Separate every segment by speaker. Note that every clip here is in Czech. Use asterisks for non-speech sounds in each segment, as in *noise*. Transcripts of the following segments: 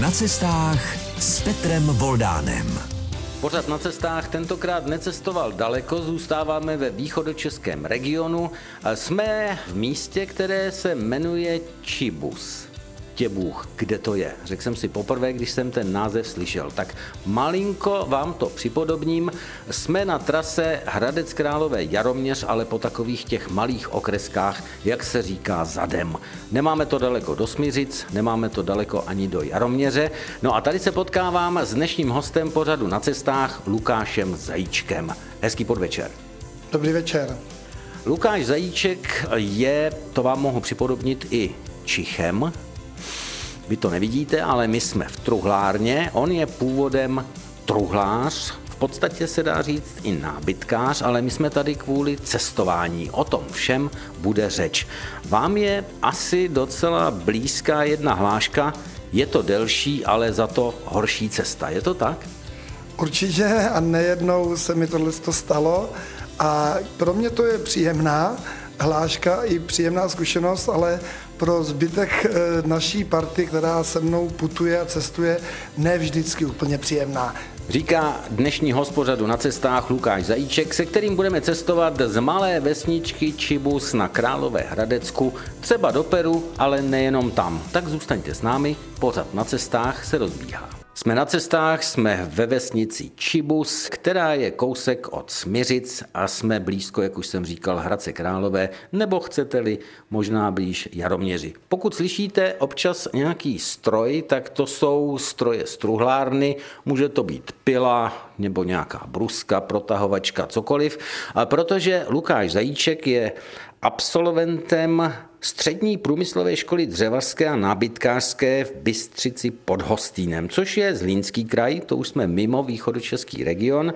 Speaker 1: Na cestách s Petrem Voldánem.
Speaker 2: Pořad na cestách tentokrát necestoval daleko, zůstáváme ve východočeském regionu a jsme v místě, které se jmenuje Čibus tě Bůh, kde to je. Řekl jsem si poprvé, když jsem ten název slyšel. Tak malinko vám to připodobním. Jsme na trase Hradec Králové Jaroměř, ale po takových těch malých okreskách, jak se říká, zadem. Nemáme to daleko do Smiřic, nemáme to daleko ani do Jaroměře. No a tady se potkávám s dnešním hostem pořadu na cestách Lukášem Zajíčkem. Hezký podvečer.
Speaker 3: Dobrý večer.
Speaker 2: Lukáš Zajíček je, to vám mohu připodobnit, i Čichem, vy to nevidíte, ale my jsme v truhlárně. On je původem truhlář, v podstatě se dá říct i nábytkář, ale my jsme tady kvůli cestování. O tom všem bude řeč. Vám je asi docela blízká jedna hláška, je to delší, ale za to horší cesta. Je to tak?
Speaker 3: Určitě a nejednou se mi tohle stalo a pro mě to je příjemná hláška i příjemná zkušenost, ale pro zbytek eh, naší party, která se mnou putuje a cestuje, ne vždycky úplně příjemná.
Speaker 2: Říká dnešní hospodřadu na cestách Lukáš Zajíček, se kterým budeme cestovat z malé vesničky Čibus na Králové Hradecku, třeba do Peru, ale nejenom tam. Tak zůstaňte s námi, pořad na cestách se rozbíhá. Jsme na cestách, jsme ve vesnici Čibus, která je kousek od Smiřic a jsme blízko, jak už jsem říkal, Hradce Králové, nebo chcete-li možná blíž Jaroměři. Pokud slyšíte občas nějaký stroj, tak to jsou stroje struhlárny, může to být pila nebo nějaká bruska, protahovačka, cokoliv, a protože Lukáš Zajíček je absolventem střední průmyslové školy dřevařské a nábytkářské v Bystřici pod Hostýnem, což je Zlínský kraj, to už jsme mimo východočeský region.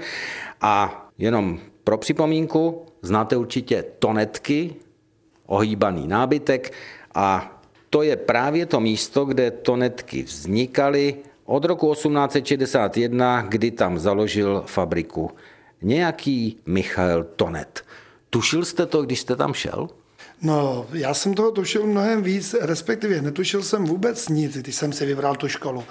Speaker 2: A jenom pro připomínku, znáte určitě tonetky, ohýbaný nábytek a to je právě to místo, kde tonetky vznikaly od roku 1861, kdy tam založil fabriku nějaký Michal Tonet. Tušil jste to, když jste tam šel?
Speaker 3: No, já jsem toho tušil mnohem víc, respektive netušil jsem vůbec nic, když jsem si vybral tu školu.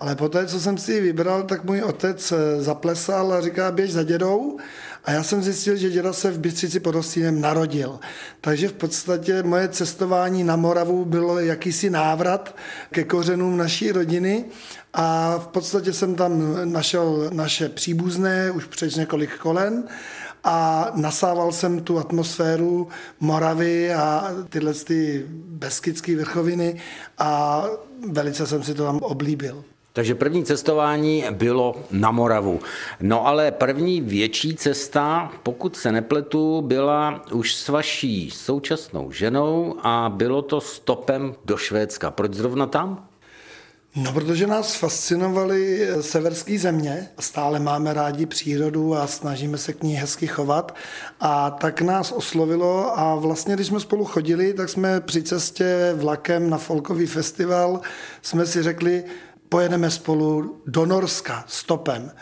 Speaker 3: Ale poté, co jsem si ji vybral, tak můj otec eh, zaplesal a říká, běž za dědou. A já jsem zjistil, že děda se v Bystřici pod Hostýnem narodil. Takže v podstatě moje cestování na Moravu bylo jakýsi návrat ke kořenům naší rodiny a v podstatě jsem tam našel naše příbuzné už přes několik kolen a nasával jsem tu atmosféru Moravy a tyhle ty beskidské vrchoviny a velice jsem si to tam oblíbil.
Speaker 2: Takže první cestování bylo na Moravu. No ale první větší cesta, pokud se nepletu, byla už s vaší současnou ženou a bylo to stopem do Švédska. Proč zrovna tam?
Speaker 3: No, protože nás fascinovaly severské země, stále máme rádi přírodu a snažíme se k ní hezky chovat a tak nás oslovilo a vlastně, když jsme spolu chodili, tak jsme při cestě vlakem na folkový festival jsme si řekli, pojedeme spolu do Norska stopem.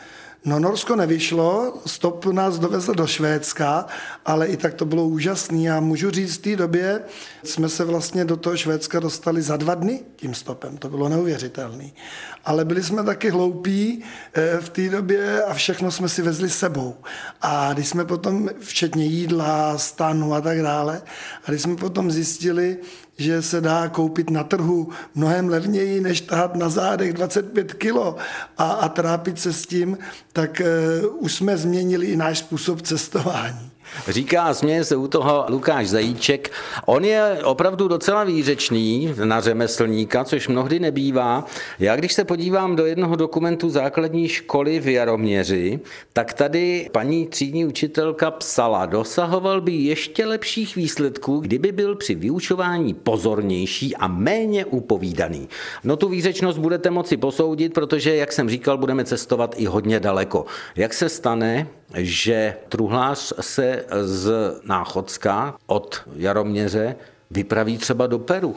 Speaker 3: No Norsko nevyšlo, stop nás dovezl do Švédska, ale i tak to bylo úžasné a můžu říct, v té době jsme se vlastně do toho Švédska dostali za dva dny tím stopem, to bylo neuvěřitelné. Ale byli jsme taky hloupí eh, v té době a všechno jsme si vezli sebou. A když jsme potom, včetně jídla, stanu a tak dále, a když jsme potom zjistili, že se dá koupit na trhu mnohem levněji, než tahat na zádech 25 kilo a, a trápit se s tím, tak uh, už jsme změnili i náš způsob cestování.
Speaker 2: Říká, směje se u toho Lukáš Zajíček. On je opravdu docela výřečný na řemeslníka, což mnohdy nebývá. Já když se podívám do jednoho dokumentu základní školy v Jaroměři, tak tady paní třídní učitelka psala, dosahoval by ještě lepších výsledků, kdyby byl při vyučování pozornější a méně upovídaný. No tu výřečnost budete moci posoudit, protože, jak jsem říkal, budeme cestovat i hodně daleko. Jak se stane, že truhlář se z Náchodska od Jaroměře vypraví třeba do Peru.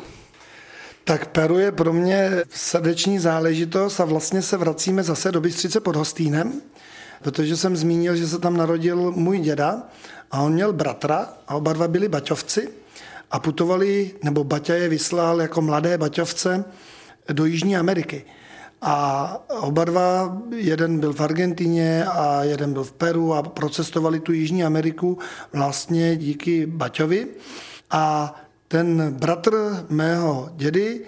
Speaker 3: Tak Peru je pro mě srdeční záležitost a vlastně se vracíme zase do Bystřice pod Hostýnem, protože jsem zmínil, že se tam narodil můj děda a on měl bratra a oba dva byli baťovci a putovali, nebo Baťa je vyslal jako mladé baťovce do Jižní Ameriky. A oba dva, jeden byl v Argentině a jeden byl v Peru a procestovali tu Jižní Ameriku vlastně díky Baťovi. A ten bratr mého dědy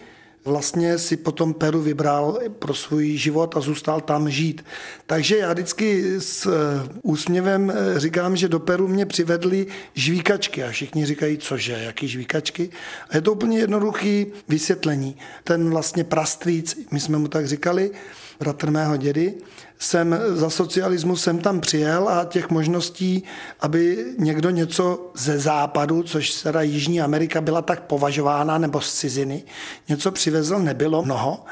Speaker 3: vlastně si potom Peru vybral pro svůj život a zůstal tam žít. Takže já vždycky s eh, úsměvem eh, říkám, že do Peru mě přivedli žvíkačky a všichni říkají, cože, jaký žvíkačky. A je to úplně jednoduchý vysvětlení. Ten vlastně prastrýc, my jsme mu tak říkali, bratr mého dědy, jsem za socialismu jsem tam přijel a těch možností, aby někdo něco ze západu, což teda Jižní Amerika byla tak považována, nebo z ciziny, něco přivezl, nebylo mnoho.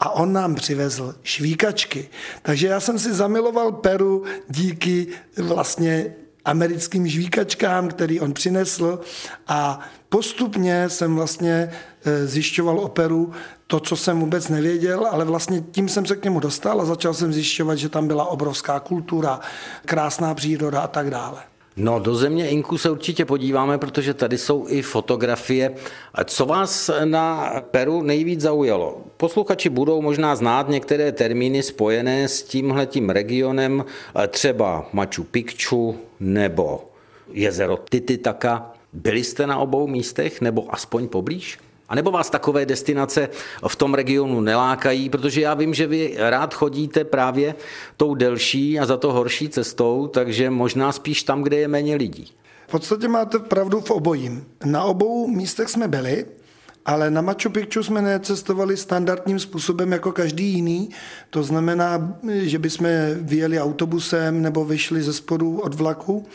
Speaker 3: A on nám přivezl švíkačky. Takže já jsem si zamiloval Peru díky vlastně americkým žvíkačkám, který on přinesl a postupně jsem vlastně eh, zjišťoval operu to, co jsem vůbec nevěděl, ale vlastně tím jsem se k němu dostal a začal jsem zjišťovat, že tam byla obrovská kultura, krásná příroda a tak dále.
Speaker 2: No, do země Inku se určitě podíváme, protože tady jsou i fotografie. Co vás na Peru nejvíc zaujalo? Posluchači budou možná znát některé termíny spojené s tímhletím regionem, třeba Machu Picchu nebo jezero Titicaca. Byli jste na obou místech nebo aspoň poblíž? A nebo vás takové destinace v tom regionu nelákají, protože já vím, že vy rád chodíte právě tou delší a za to horší cestou, takže možná spíš tam, kde je méně lidí.
Speaker 3: V podstatě máte pravdu v obojím. Na obou místech jsme byli, ale na Machu Picchu jsme necestovali standardním způsobem jako každý jiný. To znamená, že bychom vyjeli autobusem nebo vyšli ze spodu od vlaku,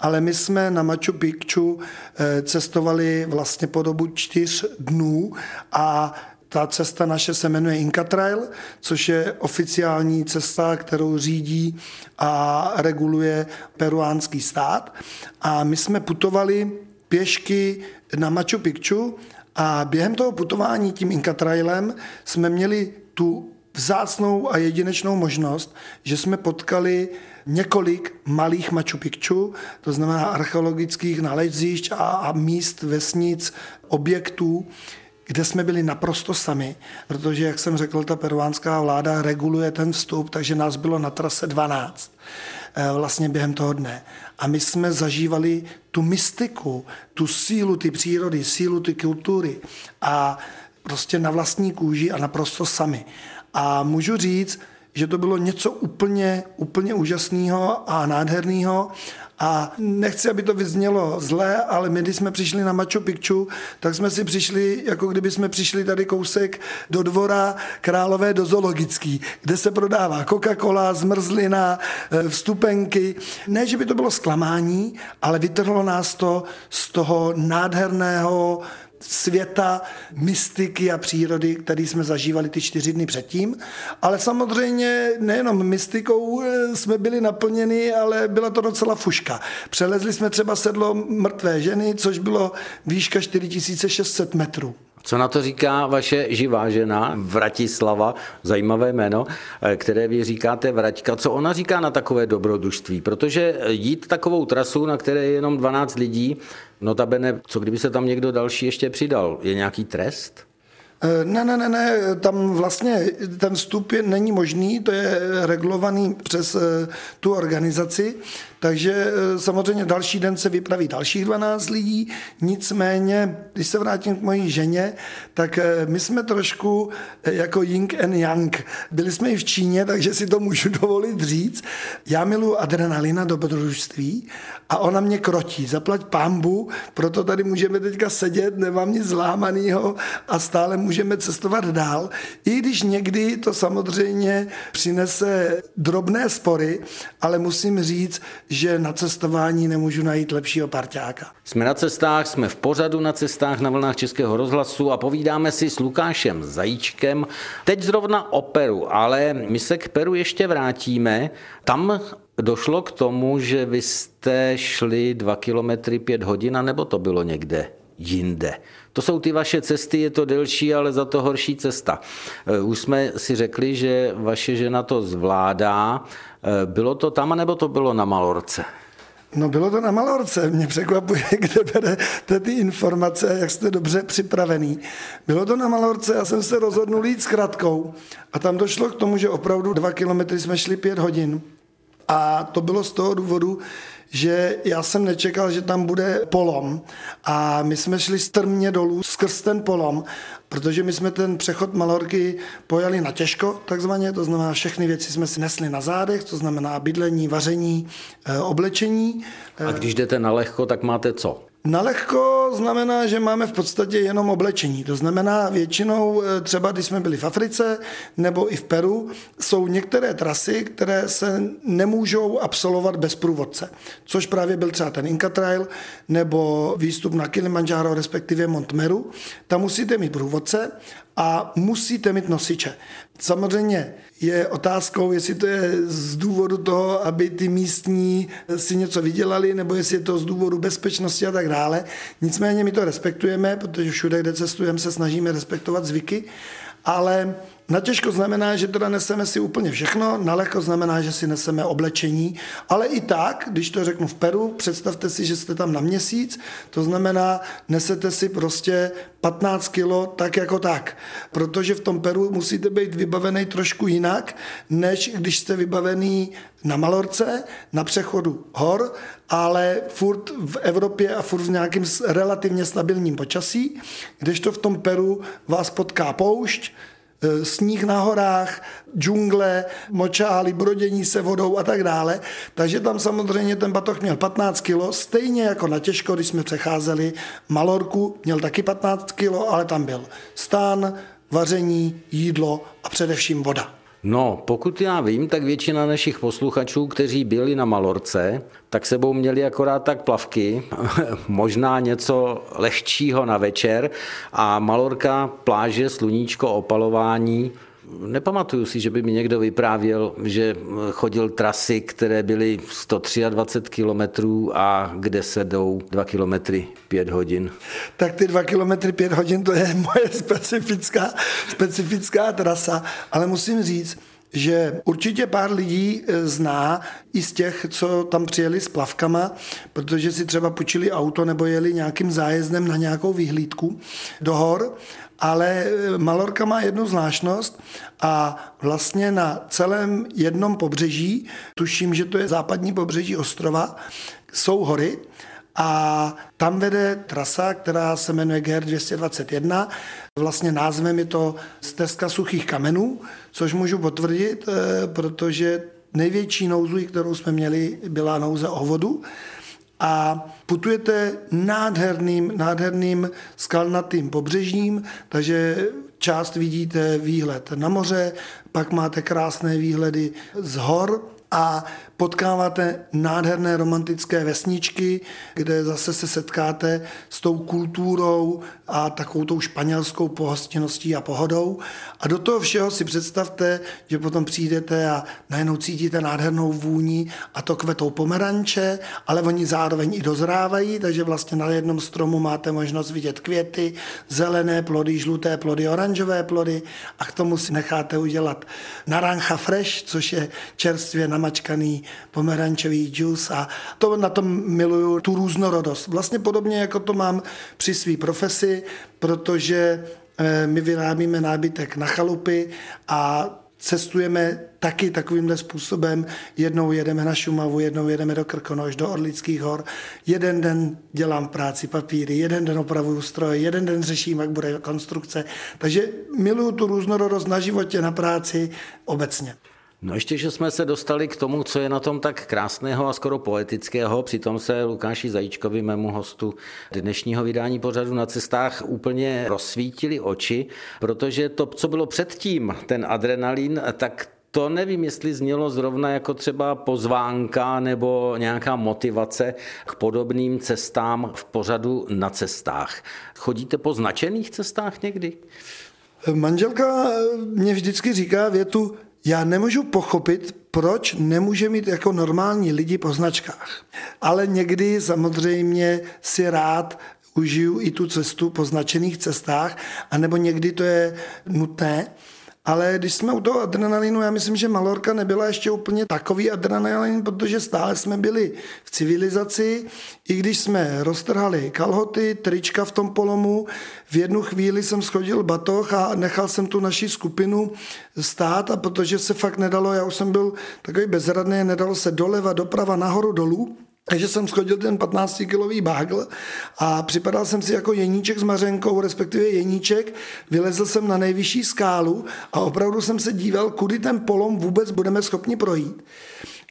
Speaker 3: ale my jsme na Machu Picchu eh, cestovali vlastně po dobu čtyř dnů a ta cesta naše se jmenuje Inca Trail, což je oficiální cesta, kterou řídí a reguluje peruánský stát. A my jsme putovali pěšky na Machu Picchu a během toho putování tím Inca Trailem jsme měli tu vzácnou a jedinečnou možnost, že jsme potkali několik malých Machu Picchu, to znamená archeologických nalezišť a, a míst, vesnic, objektů, kde jsme byli naprosto sami, protože, jak jsem řekl, ta peruánská vláda reguluje ten vstup, takže nás bylo na trase 12 eh, vlastně během toho dne. A my jsme zažívali tu mystiku, tu sílu ty přírody, sílu ty kultury a prostě na vlastní kůži a naprosto sami. A můžu říct, že to bylo něco úplně, úplně úžasného a nádherného. A nechci, aby to vyznělo zlé, ale my, když jsme přišli na Machu Picchu, tak jsme si přišli, jako kdyby jsme přišli tady kousek do dvora Králové do zoologický, kde se prodává Coca-Cola, zmrzlina, eh, vstupenky. Ne, že by to bylo zklamání, ale vytrhlo nás to z toho nádherného světa, mystiky a přírody, který jsme zažívali ty čtyři dny předtím. Ale samozřejmě nejenom mystikou eh, jsme byli naplněni, ale byla to docela fuška. Přelezli jsme třeba sedlo mrtvé ženy, což bylo výška 4600 metrů.
Speaker 2: Co na to říká vaše živá žena, Vratislava, zajímavé jméno, eh, které vy říkáte Vraťka. Co ona říká na takové dobrodružství? Protože jít takovou trasu, na které je jenom 12 lidí, notabene, co kdyby se tam někdo další ještě přidal? Je nějaký trest?
Speaker 3: Eh, ne, ne, ne, ne, tam vlastně ten vstup je, není možný, to je regulovaný přes eh, tu organizaci, takže eh, samozřejmě další den se vypraví dalších 12 lidí, nicméně, když se vrátím k mojí ženě, tak my jsme trošku jako Ying and Yang. Byli jsme i v Číně, takže si to můžu *laughs* dovolit říct. Já miluji adrenalina dobrodružství a ona mě krotí. Zaplať pámbu, proto tady můžeme teďka sedět, nemám nic zlámaného a stále můžeme cestovat dál. I když někdy to samozřejmě přinese drobné spory, ale musím říct, že na cestování nemůžu najít lepšího parťáka.
Speaker 2: Jsme na cestách, jsme v pořadu na cestách na vlnách Českého rozhlasu a povídáme si s Lukášem Zajíčkem. Teď zrovna o Peru, ale my se k Peru ještě vrátíme. Tam došlo k tomu, že vy jste šli dva kilometry pět hodin, nebo to bylo někde jinde? To jsou ty vaše cesty, je to delší, ale za to horší cesta. Eh, už jsme si řekli, že vaše žena to zvládá. Eh, bylo to tam, nebo to bylo na Malorce?
Speaker 3: No bylo to na Malorce, mě překvapuje, *laughs* kde berete ty informace, jak jste dobře připravený. Bylo to na Malorce, já jsem se rozhodnul jít s kratkou a tam došlo k tomu, že opravdu dva kilometry jsme šli pět hodin. A to bylo z toho důvodu, že já jsem nečekal, že tam bude polom a my jsme šli strmě dolů skrz ten polom, protože my jsme ten přechod Malorky pojali na těžko, takzvaně, to znamená všechny věci jsme si nesli na zádech, to znamená bydlení, vaření, eh, oblečení.
Speaker 2: A když jdete na lehko, tak máte co?
Speaker 3: Na lehko znamená, že máme v podstatě jenom oblečení. To znamená většinou, eh, třeba když jsme byli v Africe nebo i v Peru, jsou některé trasy, které se nemůžou absolvovat bez průvodce. Což právě byl třeba ten Inca Trail nebo výstup na Kilimanjaro, respektive Mont Meru. Tam musíte mít průvodce a musíte mít nosiče. Samozřejmě je otázkou, jestli to je z důvodu toho, aby ty místní si něco vydělali, nebo jestli je to z důvodu bezpečnosti a tak dále. Nicméně my to respektujeme, protože všude, kde cestujeme, se snažíme respektovat zvyky, ale na těžko znamená, že teda neseme si úplně všechno, na lehko znamená, že si neseme oblečení, ale i tak, když to řeknu v Peru, představte si, že jste tam na měsíc, to znamená, nesete si prostě 15 kilo tak jako tak, protože v tom Peru musíte být vybavený trošku jinak, než když jste vybavený na Malorce, na přechodu hor, ale furt v Evropě a furt v nějakém relativně stabilním počasí, kdežto v tom Peru vás potká poušť, sníh na horách, džungle, močály, brodění se vodou a tak dále. Takže tam samozřejmě ten batoh měl 15 kg, stejně jako na těžko, když jsme přecházeli Malorku, měl taky 15 kg, ale tam byl stán, vaření, jídlo a především voda.
Speaker 2: No, pokud já vím, tak většina našich posluchačů, kteří byli na Malorce, tak sebou měli akorát tak plavky, *laughs* možná něco lehčího na večer a Malorka, pláže, sluníčko, opalování, Nepamatuju si, že by mi někdo vyprávěl, že chodil trasy, které byly 123 kilometrů a kde se jdou 2 kilometry 5 hodin.
Speaker 3: Tak ty 2 kilometry 5 hodin to je *laughs* moje specifická, specifická trasa, ale musím říct, že určitě pár lidí e, zná i z těch, co tam přijeli s plavkama, protože si třeba počili auto nebo jeli nějakým zájezdem na nějakou vyhlídku do hor ale eh, Malorka má jednu zvláštnost a vlastně na celém jednom pobřeží, tuším, že to je západní pobřeží ostrova, jsou hory a tam vede trasa, která se jmenuje GR 221. Vlastně názvem je to Stezka suchých kamenů, což můžu potvrdit, eh, protože největší nouzu, kterou jsme měli, byla nouze o vodu a putujete nádherným, nádherným skalnatým pobřežím, takže část vidíte výhled na moře, pak máte krásné výhledy z hor a potkáváte nádherné romantické vesničky, kde zase se setkáte s tou kulturou a takovou tou španělskou pohostinností a pohodou. A do toho všeho si představte, že potom přijdete a najednou cítíte nádhernou vůni a to kvetou pomeranče, ale oni zároveň i dozrávají, takže vlastně na jednom stromu máte možnost vidět květy, zelené plody, žluté plody, oranžové plody a k tomu si necháte udělat naranja fresh, což je čerstvě namačkaný pomerančový džus a to na tom miluju, tu různorodost. Vlastně podobně jako to mám při své profesi, protože eh, my vyrábíme nábytek na chalupy a cestujeme taky takovýmhle způsobem. Jednou jedeme na Šumavu, jednou jedeme do Krkonoš, do Orlických hor. Jeden den dělám práci papíry, jeden den opravuju stroje, jeden den řeším, jak bude konstrukce. Takže miluju tu různorodost na životě, na práci obecně.
Speaker 2: No ještě, že jsme se dostali k tomu, co je na tom tak krásného a skoro poetického, přitom se Lukáši Zajíčkovi, mému hostu dnešního vydání pořadu na cestách, úplně rozsvítili oči, protože to, co bylo předtím, ten adrenalin, tak to nevím, jestli znělo zrovna jako třeba pozvánka nebo nějaká motivace k podobným cestám v pořadu na cestách. Chodíte po značených cestách někdy?
Speaker 3: Manželka mě vždycky říká větu, já nemůžu pochopit, proč nemůže mít jako normální lidi po značkách. Ale někdy samozřejmě si rád užiju i tu cestu po značených cestách, anebo někdy to je nutné. Ale když jsme u toho adrenalinu, já myslím, že Malorka nebyla ještě úplně takový adrenalin, protože stále jsme byli v civilizaci, i když jsme roztrhali kalhoty, trička v tom polomu, v jednu chvíli jsem schodil batoh a nechal jsem tu naši skupinu stát a protože se fakt nedalo, já už jsem byl takový bezradný, nedalo se doleva, doprava, nahoru, dolů, takže jsem schodil ten 15-kilový bágl a připadal jsem si jako jeníček s mařenkou, respektive jeníček. Vylezl jsem na nejvyšší skálu a opravdu jsem se díval, kudy ten polom vůbec budeme schopni projít.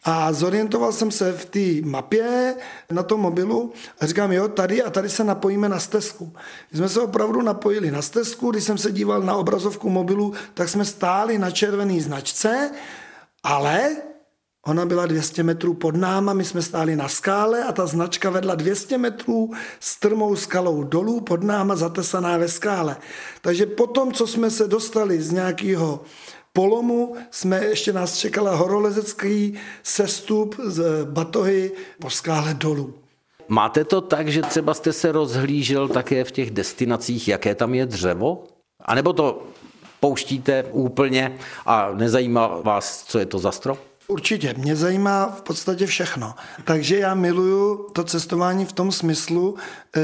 Speaker 3: A zorientoval jsem se v té mapě na tom mobilu a říkám, jo, tady a tady se napojíme na stezku. My jsme se opravdu napojili na stezku, když jsem se díval na obrazovku mobilu, tak jsme stáli na červený značce, ale Ona byla 200 metrů pod náma, my jsme stáli na skále a ta značka vedla 200 metrů strmou skalou dolů pod náma zatesaná ve skále. Takže potom, co jsme se dostali z nějakého polomu, jsme ještě nás čekala horolezecký sestup z Batohy po skále dolů.
Speaker 2: Máte to tak, že třeba jste se rozhlížel také v těch destinacích, jaké tam je dřevo? A nebo to pouštíte úplně a nezajímá vás, co je to za strop?
Speaker 3: Určitě, mě zajímá v podstatě všechno. Takže já miluju to cestování v tom smyslu,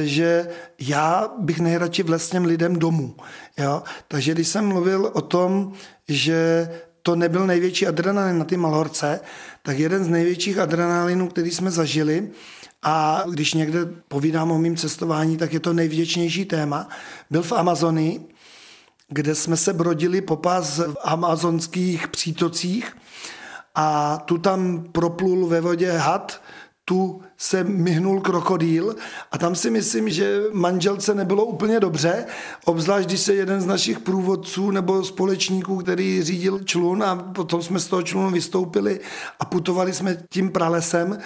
Speaker 3: že já bych nejradši vlez těm lidem domů. Jo? Takže když jsem mluvil o tom, že to nebyl největší adrenalin na ty Malorce, tak jeden z největších adrenalinů, který jsme zažili, a když někde povídám o mým cestování, tak je to nejvděčnější téma, byl v Amazonii, kde jsme se brodili po pás v amazonských přítocích a tu tam proplul ve vodě had, tu se myhnul krokodýl a tam si myslím, že manželce nebylo úplně dobře, obzvlášť když se jeden z našich průvodců nebo společníků, který řídil člun a potom jsme z toho člunu vystoupili a putovali jsme tím pralesem,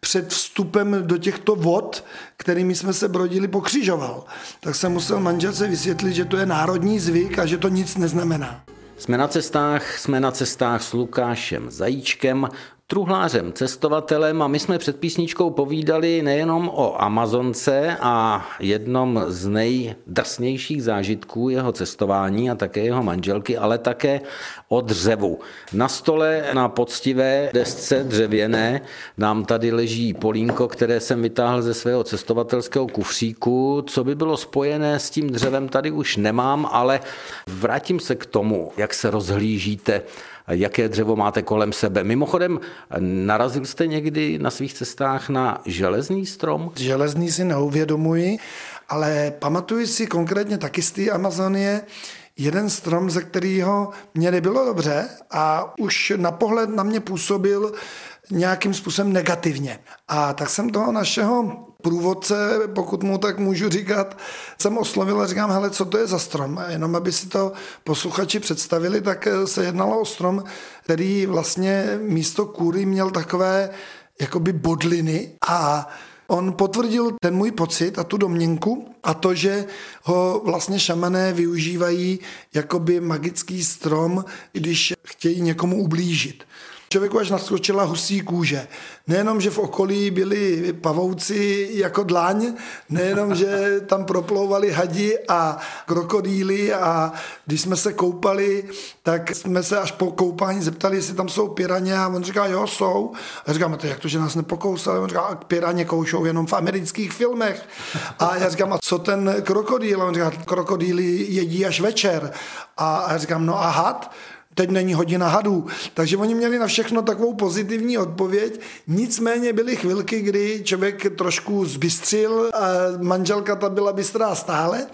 Speaker 3: před vstupem do těchto vod, kterými jsme se brodili, pokřižoval. Tak jsem musel manželce vysvětlit, že to je národní zvyk a že to nic neznamená.
Speaker 2: Jsme na cestách, jsme na cestách s Lukášem Zajíčkem, truhlářem, cestovatelem a my jsme před písničkou povídali nejenom o Amazonce a jednom z nejdrsnějších zážitků jeho cestování a také jeho manželky, ale také o dřevu. Na stole na poctivé desce dřevěné nám tady leží polínko, které jsem vytáhl ze svého cestovatelského kufříku. Co by bylo spojené s tím dřevem, tady už nemám, ale vrátím se k tomu, jak se rozhlížíte jaké dřevo máte kolem sebe. Mimochodem, narazil jste někdy na svých cestách na železný strom?
Speaker 3: Železný si neuvědomuji, ale pamatuju si konkrétně taky z té Amazonie, jeden strom, ze kterého mě nebylo dobře a už na pohled na mě působil nějakým způsobem negativně. A tak jsem toho našeho průvodce, pokud mu tak můžu říkat, jsem oslovil a říkám, hele, co to je za strom? A jenom aby si to posluchači představili, tak se jednalo o strom, který vlastně místo kůry měl takové jakoby bodliny a On potvrdil ten můj pocit a tu domněnku a to, že ho vlastně šamané využívají jakoby magický strom, když chtějí někomu ublížit. Člověku až naskočila husí kůže. Nejenom, že v okolí byli pavouci jako dlaň, nejenom, že tam proplouvali hadi a krokodýly a když jsme se koupali, tak jsme se až po koupání zeptali, jestli tam jsou piraně a on říká, jo, jsou. A říkám, to jak to, že nás nepokousali? On říká, piraně koušou jenom v amerických filmech. A já říkám, a co ten krokodýl? A on říká, krokodýly jedí až večer. A já říkám, no a had? Teď není hodina hadů. Takže oni měli na všechno takovou pozitivní odpověď. Nicméně byly chvilky, kdy člověk trošku zbystřil, a manželka ta byla bystrá stále.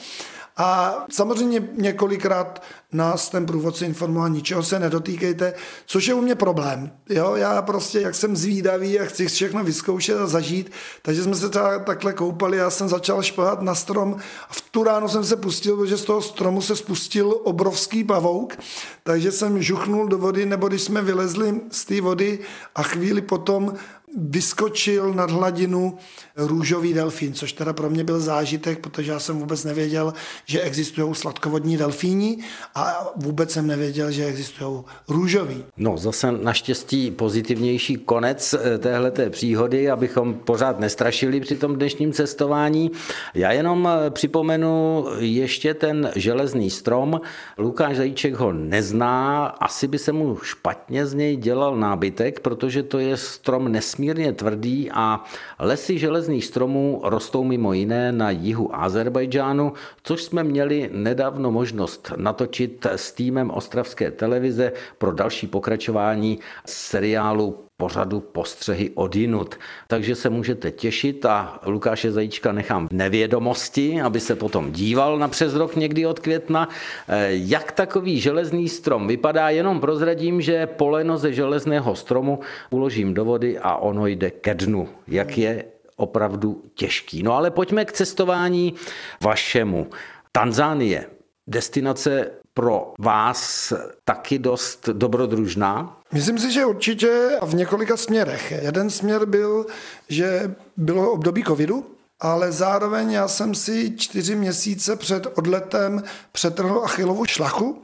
Speaker 3: A samozřejmě několikrát nás ten průvodce informoval, ničeho se nedotýkejte, což je u mě problém. Jo, já prostě, jak jsem zvídavý a chci všechno vyzkoušet a zažít, takže jsme se třeba takhle koupali, já jsem začal šplhat na strom a v tu ráno jsem se pustil, protože z toho stromu se spustil obrovský pavouk, takže jsem žuchnul do vody, nebo když jsme vylezli z té vody a chvíli potom vyskočil nad hladinu růžový delfín, což teda pro mě byl zážitek, protože já jsem vůbec nevěděl, že existují sladkovodní delfíni a vůbec jsem nevěděl, že existují růžový.
Speaker 2: No zase naštěstí pozitivnější konec eh, téhleté příhody, abychom pořád nestrašili při tom dnešním cestování. Já jenom eh, připomenu ještě ten železný strom. Lukáš Zajíček ho nezná, asi by se mu špatně z něj dělal nábytek, protože to je strom nesmírně tvrdý a lesy železných stromů rostou mimo jiné na jihu Azerbajdžánu, což jsme měli nedávno možnost natočit s týmem Ostravské televize pro další pokračování seriálu pořadu postřehy odinut. Takže se můžete těšit a Lukáše Zajíčka nechám v nevědomosti, aby se potom díval na přes rok někdy od května. Eh, jak takový železný strom vypadá, jenom prozradím, že poleno ze železného stromu uložím do vody a ono jde ke dnu. Jak je opravdu těžký. No ale pojďme k cestování vašemu. Tanzánie, destinace pro vás taky dost dobrodružná?
Speaker 3: Myslím si, že určitě a v několika směrech. Jeden směr byl, že bylo období covidu, ale zároveň já jsem si čtyři měsíce před odletem přetrhl achilovu šlachu,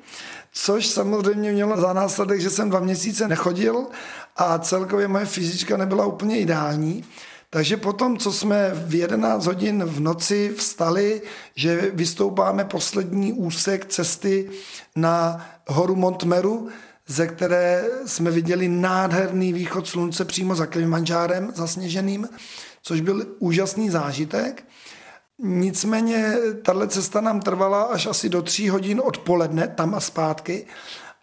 Speaker 3: což samozřejmě mělo za následek, že jsem dva měsíce nechodil a celkově moje fyzička nebyla úplně ideální. Takže potom, co jsme v 11 hodin v noci vstali, že vystoupáme poslední úsek cesty na horu Montmeru, ze které jsme viděli nádherný východ slunce přímo za Kilimanjárem zasněženým, což byl úžasný zážitek. Nicméně tahle cesta nám trvala až asi do tří hodin odpoledne, tam a zpátky.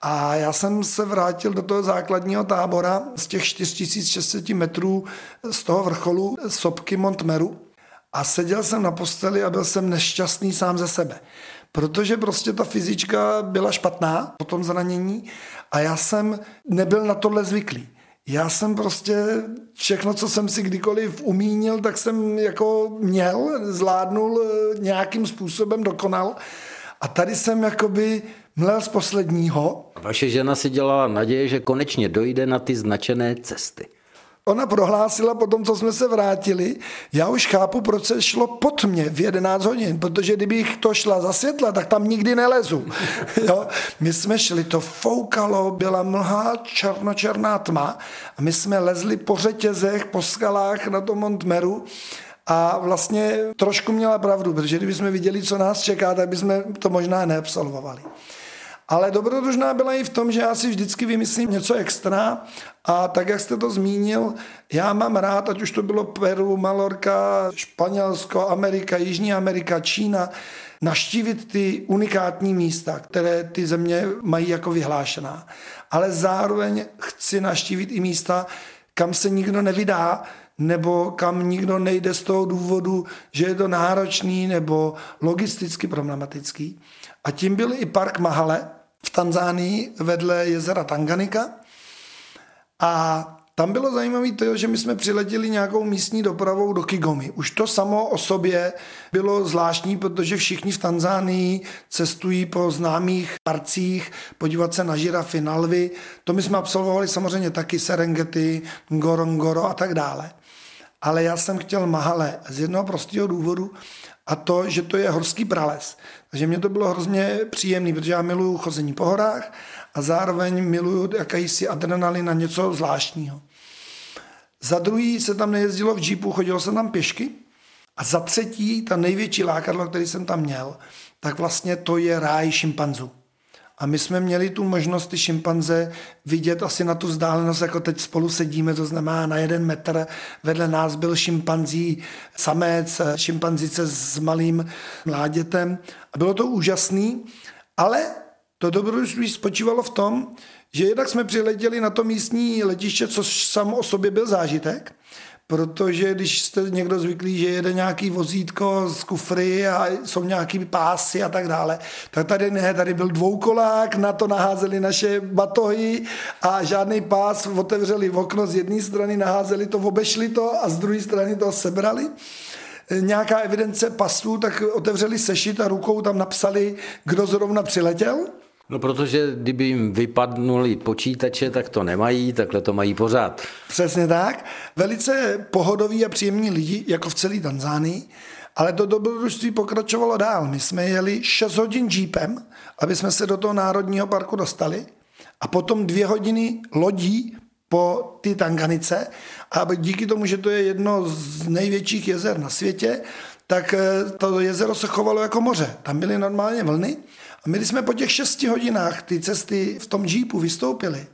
Speaker 3: A já jsem se vrátil do toho základního tábora z těch 4600 metrů z toho vrcholu sopky Montmeru a seděl jsem na posteli a byl jsem nešťastný sám ze sebe. Protože prostě ta fyzička byla špatná po tom zranění a já jsem nebyl na tohle zvyklý. Já jsem prostě všechno, co jsem si kdykoliv umínil, tak jsem jako měl, zvládnul nějakým způsobem, dokonal. A tady jsem jakoby mlel z posledního.
Speaker 2: Vaše žena si dělala naděje, že konečně dojde na ty značené cesty.
Speaker 3: Ona prohlásila po tom, co jsme se vrátili, já už chápu, proč se šlo pod mě v 11 hodin, protože kdybych to šla za světla, tak tam nikdy nelezu. *laughs* jo? My jsme šli, to foukalo, byla mlhá černočerná tma a my jsme lezli po řetězech, po skalách na tom Montmeru a vlastně trošku měla pravdu, protože kdybychom viděli, co nás čeká, tak bychom to možná neabsolvovali. Ale dobrodružná byla i v tom, že já si vždycky vymyslím něco extra a tak, jak jste to zmínil, já mám rád, ať už to bylo Peru, Malorka, Španělsko, Amerika, Jižní Amerika, Čína, naštívit ty unikátní místa, které ty země mají jako vyhlášená. Ale zároveň chci naštívit i místa, kam se nikdo nevydá, nebo kam nikdo nejde z toho důvodu, že je to náročný nebo logisticky problematický. A tím byl i park Mahale, v Tanzánii vedle jezera Tanganika. A tam bylo zajímavé to, že my jsme přiletěli nějakou místní dopravou do Kigomy. Už to samo o sobě bylo zvláštní, protože všichni v Tanzánii cestují po známých parcích, podívat se na žirafy, na lvy. To my jsme absolvovali samozřejmě taky Serengeti, Ngorongoro a tak dále. Ale já jsem chtěl Mahale z jednoho prostého důvodu, a to, že to je horský prales. Takže mě to bylo hrozně příjemné, protože já miluju chození po horách a zároveň miluju jakýsi adrenalin na něco zvláštního. Za druhý se tam nejezdilo v jeepu, chodilo se tam pěšky. A za třetí, ta největší lákadlo, který jsem tam měl, tak vlastně to je ráj šimpanzů. A my jsme měli tu možnost ty šimpanze vidět asi na tu vzdálenost, jako teď spolu sedíme, to znamená na jeden metr. Vedle nás byl šimpanzí samec, šimpanzice s malým mládětem. A bylo to úžasný, ale to dobrodružství spočívalo v tom, že jednak jsme přiletěli na to místní letiště, což sam o sobě byl zážitek, protože když jste někdo zvyklý, že jede nějaký vozítko z kufry a jsou nějaký pásy a tak dále, tak tady ne, tady byl dvoukolák, na to naházeli naše batohy a žádný pás, otevřeli v okno z jedné strany, naházeli to, obešli to a z druhé strany to sebrali. Nějaká evidence pasů, tak otevřeli sešit a rukou tam napsali, kdo zrovna přiletěl
Speaker 2: No protože kdyby jim vypadnuli počítače, tak to nemají, takhle to mají pořád.
Speaker 3: Přesně tak. Velice pohodoví a příjemní lidi, jako v celé Tanzánii, ale to dobrodružství pokračovalo dál. My jsme jeli 6 hodin jeepem, aby jsme se do toho národního parku dostali a potom dvě hodiny lodí po ty Tanganice a díky tomu, že to je jedno z největších jezer na světě, tak eh, to jezero se chovalo jako moře. Tam byly normálně vlny a my jsme po těch šesti hodinách ty cesty v tom jeepu vystoupili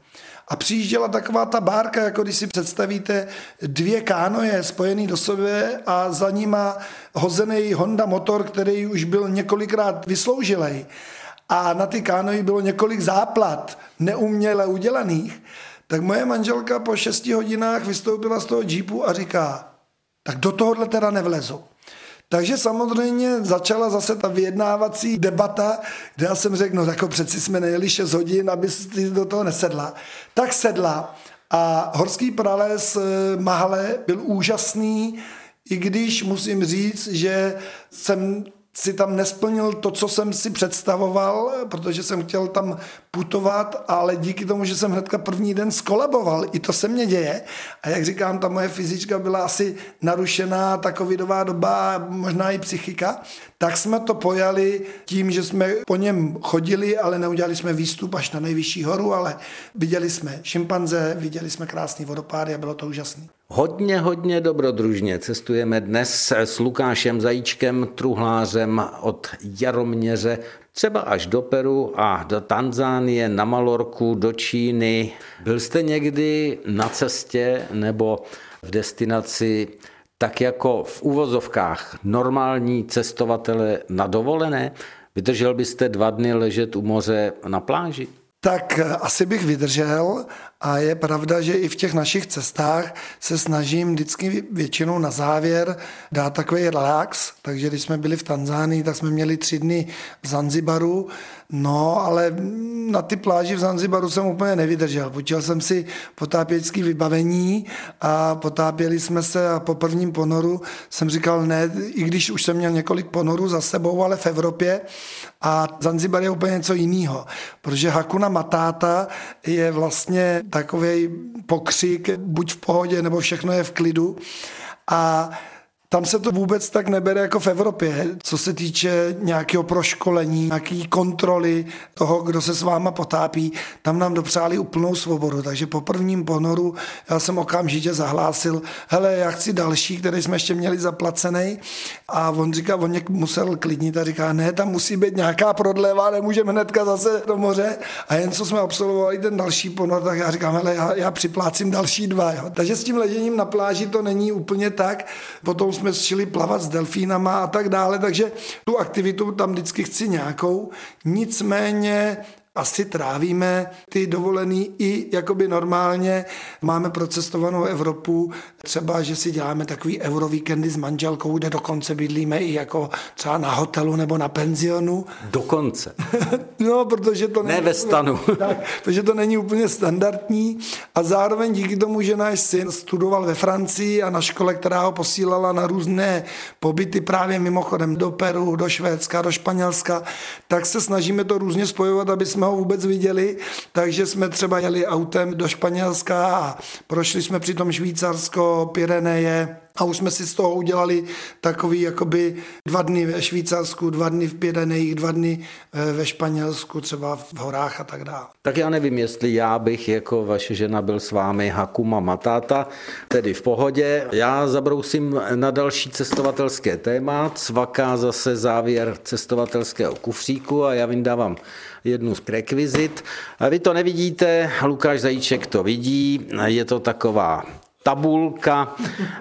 Speaker 3: a přijížděla taková ta bárka, jako když si představíte dvě kánoje spojený do sebe a za nima hozený Honda motor, který už byl několikrát vysloužilej. A na ty kánoji bylo několik záplat neuměle udělaných. Tak moje manželka po šesti hodinách vystoupila z toho jeepu a říká, tak do tohohle teda nevlezu. Takže samozřejmě začala zase ta vyjednávací debata, kde já jsem řekl, no jako přeci jsme nejeli 6 hodin, aby si do toho nesedla. Tak sedla a horský prales eh, Mahale byl úžasný, i když musím říct, že jsem si tam nesplnil to, co jsem si představoval, protože jsem chtěl tam putovat, ale díky tomu, že jsem hnedka první den skolaboval, i to se mně děje. A jak říkám, ta moje fyzička byla asi narušená, ta covidová doba, možná i psychika, tak jsme to pojali tím, že jsme po něm chodili, ale neudělali jsme výstup až na nejvyšší horu, ale viděli jsme šimpanze, viděli jsme krásný vodopády a bylo to úžasné.
Speaker 2: Hodně, hodně dobrodružně cestujeme dnes s Lukášem Zajíčkem, truhlářem od Jaroměře, třeba až do Peru a do Tanzánie, na Malorku, do Číny. Byl jste někdy na cestě nebo v destinaci tak jako v úvozovkách normální cestovatele na dovolené? Vydržel byste dva dny ležet u moře na pláži?
Speaker 3: Tak asi bych vydržel, a je pravda, že i v těch našich cestách se snažím vždycky většinou na závěr dát takový relax. Takže když jsme byli v Tanzánii, tak jsme měli tři dny v Zanzibaru. No, ale na ty pláži v Zanzibaru jsem úplně nevydržel. Počítal jsem si potápěčské vybavení a potápěli jsme se a po prvním ponoru jsem říkal ne, i když už jsem měl několik ponorů za sebou, ale v Evropě a Zanzibar je úplně něco jiného, protože Hakuna Matata je vlastně takový pokřik, buď v pohodě, nebo všechno je v klidu. A tam se to vůbec tak nebere jako v Evropě, co se týče nějakého proškolení, nějaký kontroly toho, kdo se s váma potápí. Tam nám dopřáli úplnou svobodu, takže po prvním ponoru já jsem okamžitě zahlásil, hele, já chci další, který jsme ještě měli zaplacený. A on říká, on mě musel klidnit a říká, ne, tam musí být nějaká prodleva, nemůžeme hnedka zase do moře. A jen co jsme absolvovali ten další ponor, tak já říkám, hele, já, já připlácím další dva. Jo. Takže s tím ležením na pláži to není úplně tak. Potom jsme šli plavat s delfínama a tak dále, takže tu aktivitu tam vždycky chci nějakou. Nicméně asi trávíme ty dovolený i jakoby normálně. Máme procestovanou Evropu, třeba, že si děláme takový eurovíkendy s manželkou, kde dokonce bydlíme i jako třeba na hotelu nebo na penzionu.
Speaker 2: Dokonce. *laughs*
Speaker 3: no, protože to
Speaker 2: není... Ne ve stanu. *laughs*
Speaker 3: tak, protože to není úplně standardní a zároveň díky tomu, že náš syn studoval ve Francii a na škole, která ho posílala na různé pobyty právě mimochodem do Peru, do Švédska, do Španělska, tak se snažíme to různě spojovat, aby jsme ho vůbec viděli, takže jsme třeba jeli autem do Španělska a prošli jsme přitom Švýcarsko, Pyreneje, a už jsme si z toho udělali takový jakoby dva dny ve Švýcarsku, dva dny v Pyrenejích, dva dny eh, ve Španělsku, třeba v horách a tak dále.
Speaker 2: Tak já nevím, jestli já bych jako vaše žena byl s vámi Hakuma Matata, tedy v pohodě. Já zabrousím na další cestovatelské téma, cvaká zase závěr cestovatelského kufříku a já vyndávám jednu z rekvizit. Vy to nevidíte, Lukáš Zajíček to vidí, je to taková tabulka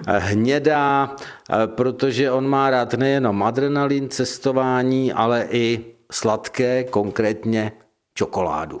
Speaker 2: hnědá, protože on má rád nejenom adrenalin, cestování, ale i sladké, konkrétně čokoládu.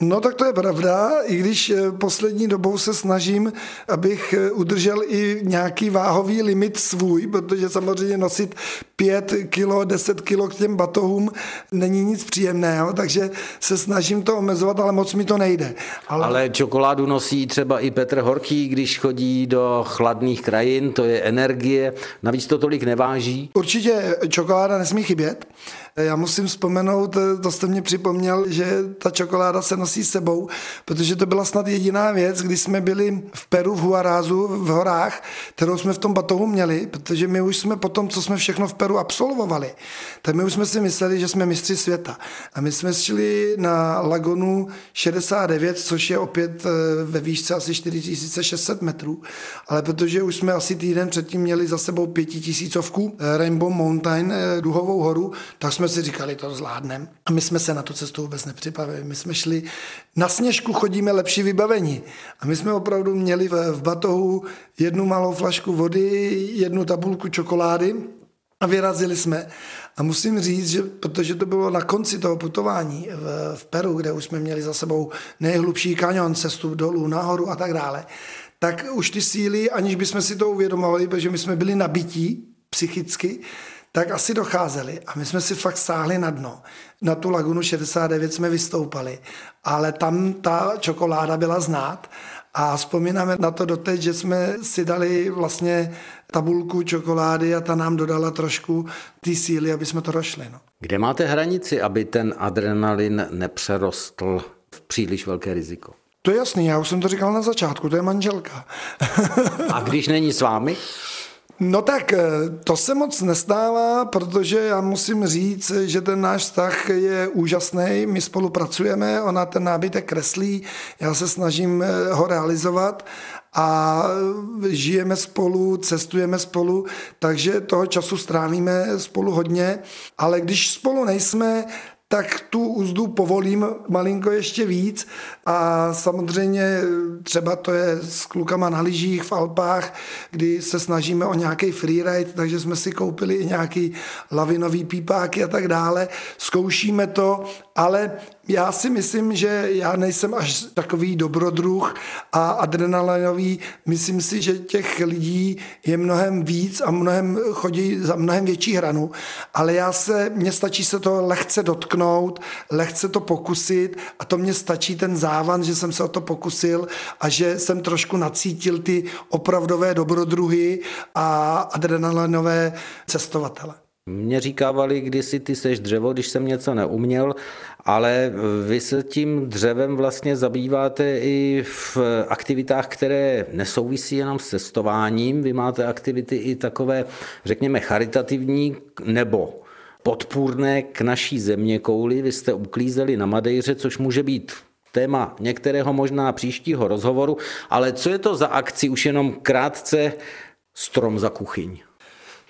Speaker 3: No tak to je pravda, i když eh, poslední dobou se snažím, abych eh, udržel i nějaký váhový limit svůj, protože samozřejmě nosit 5 kilo, 10 kilo k těm batohům není nic příjemného, takže se snažím to omezovat, ale moc mi to nejde.
Speaker 2: Ale, ale čokoládu nosí třeba i Petr Horký, když chodí do chladných krajin, to je energie, navíc to tolik neváží.
Speaker 3: Určitě čokoláda nesmí chybět. Já musím vzpomenout, to jste mě připomněl, že ta čokoláda se nosí sebou, protože to byla snad jediná věc, kdy jsme byli v Peru, v Huarázu, v horách, kterou jsme v tom batohu měli, protože my už jsme po tom, co jsme všechno v Peru absolvovali, tak my už jsme si mysleli, že jsme mistři světa. A my jsme šli na lagonu 69, což je opět eh, ve výšce asi 4600 metrů, ale protože už jsme asi týden předtím měli za sebou pětitisícovku eh, Rainbow Mountain, eh, duhovou horu, tak jsme si říkali, to zvládneme. A my jsme se na tu cestu vůbec nepřipravili. My jsme šli, na sněžku chodíme lepší vybavení. A my jsme opravdu měli v batohu jednu malou flašku vody, jednu tabulku čokolády a vyrazili jsme. A musím říct, že protože to bylo na konci toho putování v, v Peru, kde už jsme měli za sebou nejhlubší kanion, cestu dolů, nahoru a tak dále, tak už ty síly, aniž bychom si to uvědomovali, protože my jsme byli nabití psychicky, tak asi docházeli a my jsme si fakt sáhli na dno. Na tu lagunu 69 jsme vystoupali, ale tam ta čokoláda byla znát a vzpomínáme na to doteď, že jsme si dali vlastně tabulku čokolády a ta nám dodala trošku ty síly, aby jsme to došli. No.
Speaker 2: Kde máte hranici, aby ten adrenalin nepřerostl v příliš velké riziko?
Speaker 3: To je jasný, já už jsem to říkal na začátku, to je manželka. *laughs*
Speaker 2: a když není s vámi?
Speaker 3: No tak eh, to se moc nestává, protože já musím říct, že ten náš vztah je úžasný. My spolupracujeme, ona ten nábytek kreslí, já se snažím eh, ho realizovat a žijeme spolu, cestujeme spolu, takže toho času strávíme spolu hodně, ale když spolu nejsme, tak tu úzdu povolím malinko ještě víc a samozřejmě třeba to je s klukama na lyžích v Alpách, kdy se snažíme o nějaký freeride, takže jsme si koupili i nějaký lavinový pípáky a tak dále. Zkoušíme to, ale já si myslím, že já nejsem až takový dobrodruh a adrenalinový. Myslím si, že těch lidí je mnohem víc a mnohem chodí za mnohem větší hranu, ale já se, mně stačí se to lehce dotknout, lehce to pokusit a to mě stačí ten závan, že jsem se o to pokusil a že jsem trošku nacítil ty opravdové dobrodruhy a adrenalinové cestovatele.
Speaker 2: Mě říkávali kdysi, ty seš dřevo, když jsem něco neuměl, ale vy se tím dřevem vlastně zabýváte i v aktivitách, které nesouvisí jenom s cestováním. Vy máte aktivity i takové, řekněme, charitativní nebo podpůrné k naší země kouli. Vy jste uklízeli na Madejře, což může být téma některého možná příštího rozhovoru, ale co je to za akci, už jenom krátce, strom za kuchyň?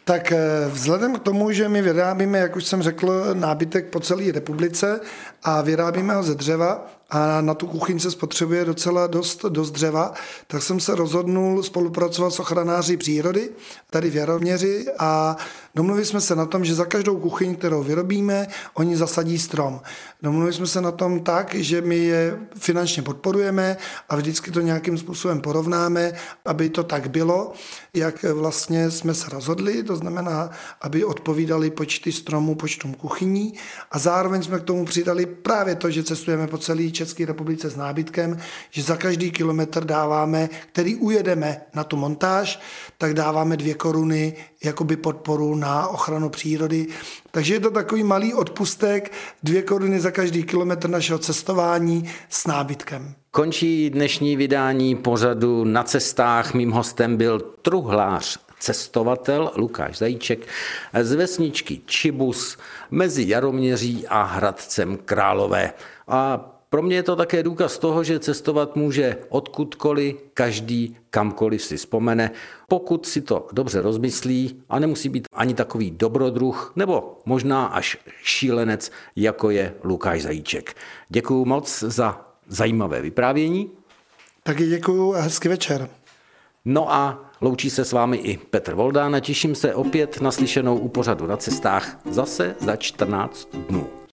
Speaker 3: Tak eh, vzhledem k tomu, že my vyrábíme, jak už jsem řekl, nábytek po celé republice a vyrábíme ho ze dřeva, a na tu kuchyň se spotřebuje docela dost, dost dřeva, tak jsem se rozhodnul spolupracovat s ochranáři přírody tady v Jaroměři a domluvili jsme se na tom, že za každou kuchyň, kterou vyrobíme, oni zasadí strom. Domluvili jsme se na tom tak, že my je finančně podporujeme a vždycky to nějakým způsobem porovnáme, aby to tak bylo, jak vlastně jsme se rozhodli, to znamená, aby odpovídali počty stromů počtům kuchyní a zároveň jsme k tomu přidali právě to, že cestujeme po celý České republice s nábytkem, že za každý kilometr dáváme, který ujedeme na tu montáž, tak dáváme dvě koruny jakoby podporu na ochranu přírody. Takže je to takový malý odpustek, dvě koruny za každý kilometr našeho cestování s nábytkem.
Speaker 2: Končí dnešní vydání pořadu na cestách. Mým hostem byl truhlář cestovatel Lukáš Zajíček z vesničky Čibus mezi Jaroměří a Hradcem Králové. A pro mě je to také důkaz toho, že cestovat může odkudkoliv, každý kamkoliv si vzpomene, pokud si to dobře rozmyslí a nemusí být ani takový dobrodruh nebo možná až šílenec, jako je Lukáš Zajíček. Děkuji moc za zajímavé vyprávění.
Speaker 3: Taky děkuji a hezký večer.
Speaker 2: No a loučí se s vámi i Petr Voldán a těším se opět naslyšenou u pořadu na cestách zase za 14 dnů.